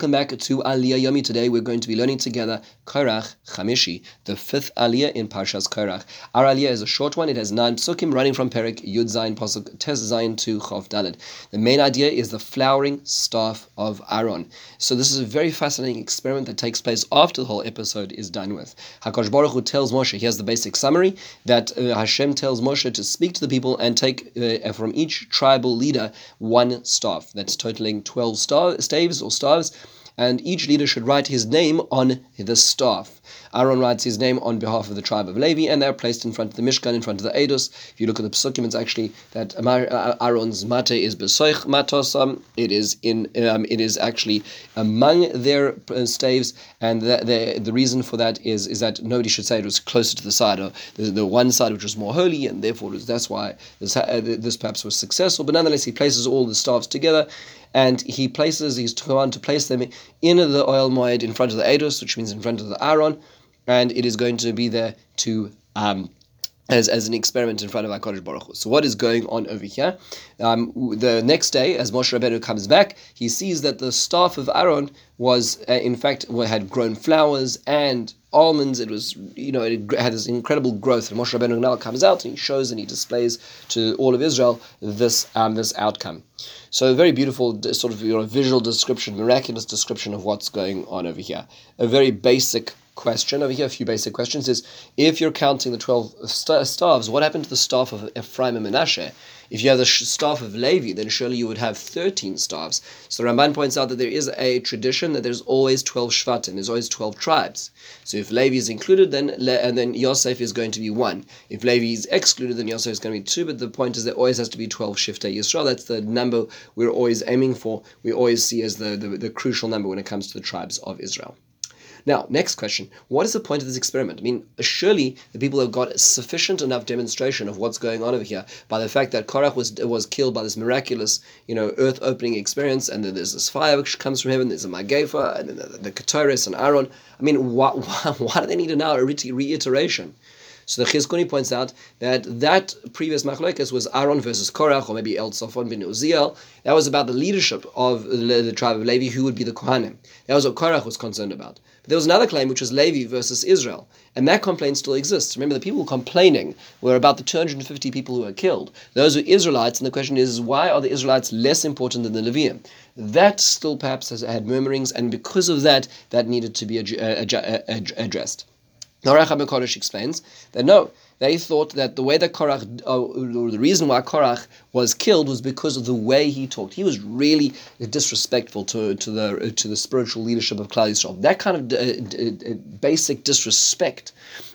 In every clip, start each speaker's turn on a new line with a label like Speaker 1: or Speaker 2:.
Speaker 1: Welcome back to Aliyah Yomi. Today we're going to be learning together Korach Chamishi, the fifth Aliyah in Parshas Korach. Our Aliyah is a short one. It has nine psukim running from Perik Yud Zayin Pasuk Tes Zayin to Chof Daled. The main idea is the flowering staff of Aaron. So this is a very fascinating experiment that takes place after the whole episode is done with. Hakadosh Baruch Hu tells Moshe. Here's the basic summary that uh, Hashem tells Moshe to speak to the people and take uh, from each tribal leader one staff. That's totaling twelve star- staves or staves and each leader should write his name on the staff. Aaron writes his name on behalf of the tribe of Levi, and they're placed in front of the Mishkan, in front of the Eidos. If you look at the Pesukim, it's actually that uh, Aaron's mate is besoich matosam. It is in, um, it is actually among their uh, staves, and the, the, the reason for that is is that nobody should say it was closer to the side, or the, the one side which was more holy, and therefore that's why this, uh, this perhaps was successful. But nonetheless, he places all the staves together, and he places, he's commanded to place them in the Ohel Moed in front of the Eidos, which means in front of the Aaron, and it is going to be there to um, as, as an experiment in front of our HaKadosh Baruch Hu. So what is going on over here? Um, the next day, as Moshe Rabbeinu comes back, he sees that the staff of Aaron was, uh, in fact, had grown flowers and almonds. It was, you know, it had this incredible growth. And Moshe Rabbeinu now comes out and he shows and he displays to all of Israel this um, this outcome. So a very beautiful sort of you know, visual description, miraculous description of what's going on over here. A very basic question over here, a few basic questions is if you're counting the 12 staffs, what happened to the staff of Ephraim and Menashe? If you have the staff of Levi, then surely you would have 13 staffs. So Ramban points out that there is a tradition that there's always 12 Shvatim, there's always 12 tribes. So if Levi is included, then and then Yosef is going to be one. If Levi is excluded, then Yosef is going to be two. But the point is there always has to be 12 Shiftei Yisrael. That's the number we're always aiming for. We always see as the, the, the crucial number when it comes to the tribes of Israel. Now, next question. What is the point of this experiment? I mean, surely the people have got sufficient enough demonstration of what's going on over here by the fact that Korach was was killed by this miraculous, you know, earth opening experience, and then there's this fire which comes from heaven, there's a Magefa, and then the, the Ketores and Aaron. I mean, why, why, why do they need now a reiteration? So the Chizkuni points out that that previous machlokes was Aaron versus Korach, or maybe El Safon bin Uziel. That was about the leadership of the, the, tribe of Levi, who would be the Kohanim. That was what Korach was concerned about. But there was another claim, which was Levi versus Israel, and that complaint still exists. Remember, the people complaining were about the 250 people who were killed. Those were Israelites, and the question is, why are the Israelites less important than the Leviim? That still perhaps has had murmurings, and because of that, that needed to be ad- uh, ad- uh, addressed. Norach HaMekodesh explains that no, they thought that the way that Korach, uh, the reason why Korach was killed was because of the way he talked. He was really disrespectful to, to the to the spiritual leadership of Klal Yisrael. That kind of uh, d- uh, d- d- basic disrespect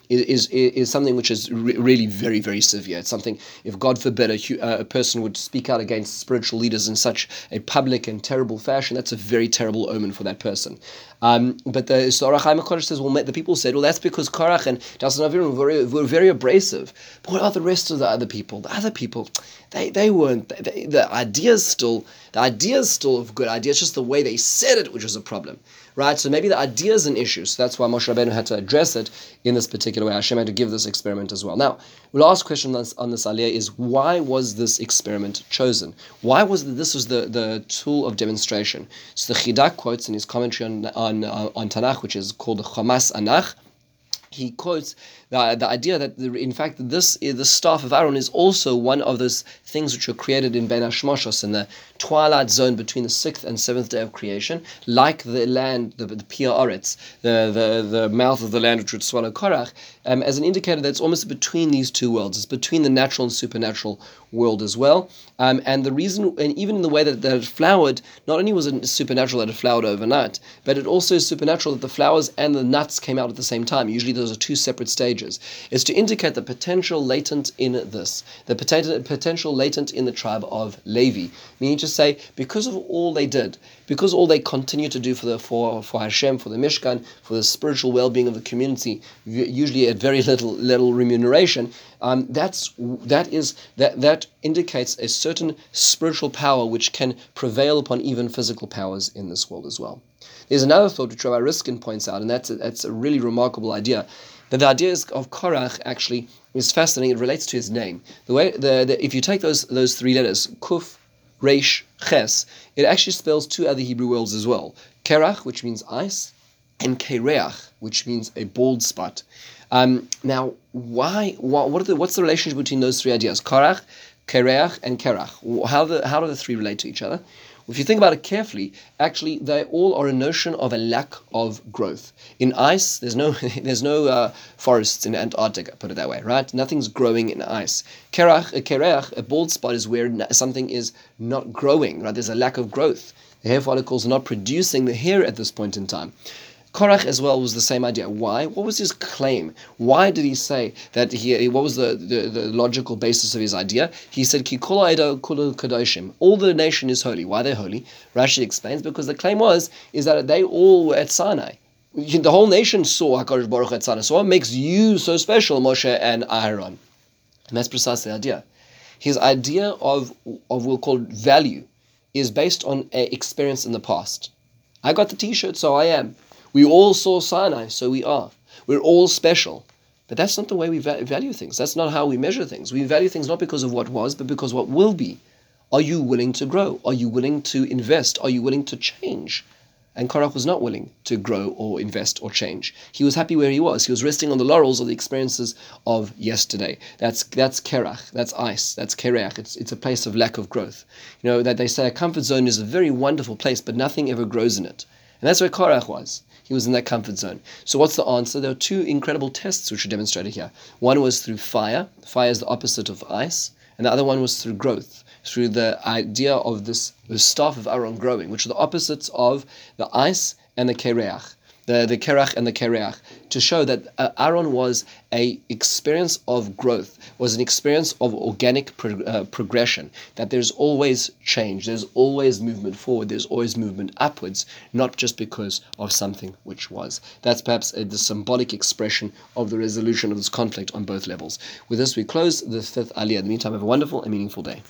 Speaker 1: is, is, something which is re- really very, very severe. It's something, if God forbid, a, uh, a, person would speak out against spiritual leaders in such a public and terrible fashion, that's a very terrible omen for that person. Um, but the Ohr HaChaim says, well, the people said, well, that's because Korach and Dasan Aviram were very, were very abrasive. But what about the rest of the other people? The other people, they, they weren't, they, the ideas still, the idea is still a good idea, it's just the way they said it, which was a problem right? So maybe the idea is an issue. So that's why Moshe Rabbeinu had to address it in this particular way. Hashem had to give this experiment as well. Now, last question on this, on this aliyah is why was this experiment chosen? Why was the, this was the, the tool of demonstration? So the Chida quotes in his commentary on on, on Tanakh, which is called the Chomas Anach he quotes the, the idea that the, in fact this the staff of Aaron is also one of those things which were created in Bein Hashmoshos in the twilight zone between the sixth and seventh day of creation, like the land, the, the Pia Oretz, the, the, the mouth of the land which would swallow Korach, um, as an indicator that it's almost between these two worlds. It's between the natural and supernatural world as well. Um, and the reason, and even in the way that, that it flowered, not only was it supernatural that it flowered overnight, but it also is supernatural that the flowers and the nuts came out at the same time. Usually those are two separate stages. It's to indicate the potential latent in this, the potential latent in the tribe of Levi, meaning to say, because of all they did, because all they continue to do for the for, for Hashem, for the Mishkan, for the spiritual well-being of the community, usually at very little little remuneration, um, that's that is that that indicates a certain spiritual power which can prevail upon even physical powers in this world as well. There's another thought which Rabbi Riskin points out, and that's a, that's a really remarkable idea. That the idea of Korach actually is fascinating. It relates to his name. The way the, the if you take those those three letters, Kuf, Resh, Ches, it actually spells two other Hebrew words as well. Kerach, which means ice, and Kereach, which means a bald spot. Um, now, why? What, the, what's the relationship between those three ideas? Korach, Kereach, and Kerach. How, the, how do the three relate to each other? If you think about it carefully, actually they all are a notion of a lack of growth. In ice, there's no there's no uh, forests in Antarctica, put it that way, right? Nothing's growing in ice. Kerach, a kerach, a bald spot is where something is not growing, right? There's a lack of growth. The hair follicles are not producing the hair at this point in time. Korach as well was the same idea. Why? What was his claim? Why did he say that he? What was the, the, the logical basis of his idea? He said, "Ki kadoshim." All the nation is holy. Why they're holy? Rashi explains because the claim was is that they all were at Sinai. The whole nation saw Hakadosh Baruch at Sinai. So what makes you so special, Moshe and Aaron? And that's precisely the idea. His idea of of we'll call value is based on an experience in the past. I got the T-shirt, so I am. We all saw Sinai, so we are. We're all special. But that's not the way we value things. That's not how we measure things. We value things not because of what was, but because what will be. Are you willing to grow? Are you willing to invest? Are you willing to change? And Korach was not willing to grow or invest or change. He was happy where he was. He was resting on the laurels of the experiences of yesterday. That's that's Kerach, that's ice, that's Kereach. It's, it's a place of lack of growth. You know, that they say a comfort zone is a very wonderful place, but nothing ever grows in it. And that's where Korach was. He was in that comfort zone. So what's the answer? There are two incredible tests which are demonstrated here. One was through fire. Fire is the opposite of ice. And the other one was through growth, through the idea of this the staff of Aaron growing, which are the opposites of the ice and the kereach the, the Kerach and the Kereach, to show that uh, Aaron was a experience of growth, was an experience of organic pro- uh, progression, that there's always change, there's always movement forward, there's always movement upwards, not just because of something which was. That's perhaps a, the symbolic expression of the resolution of this conflict on both levels. With this, we close the fifth aliyah. In the meantime, have a wonderful and meaningful day.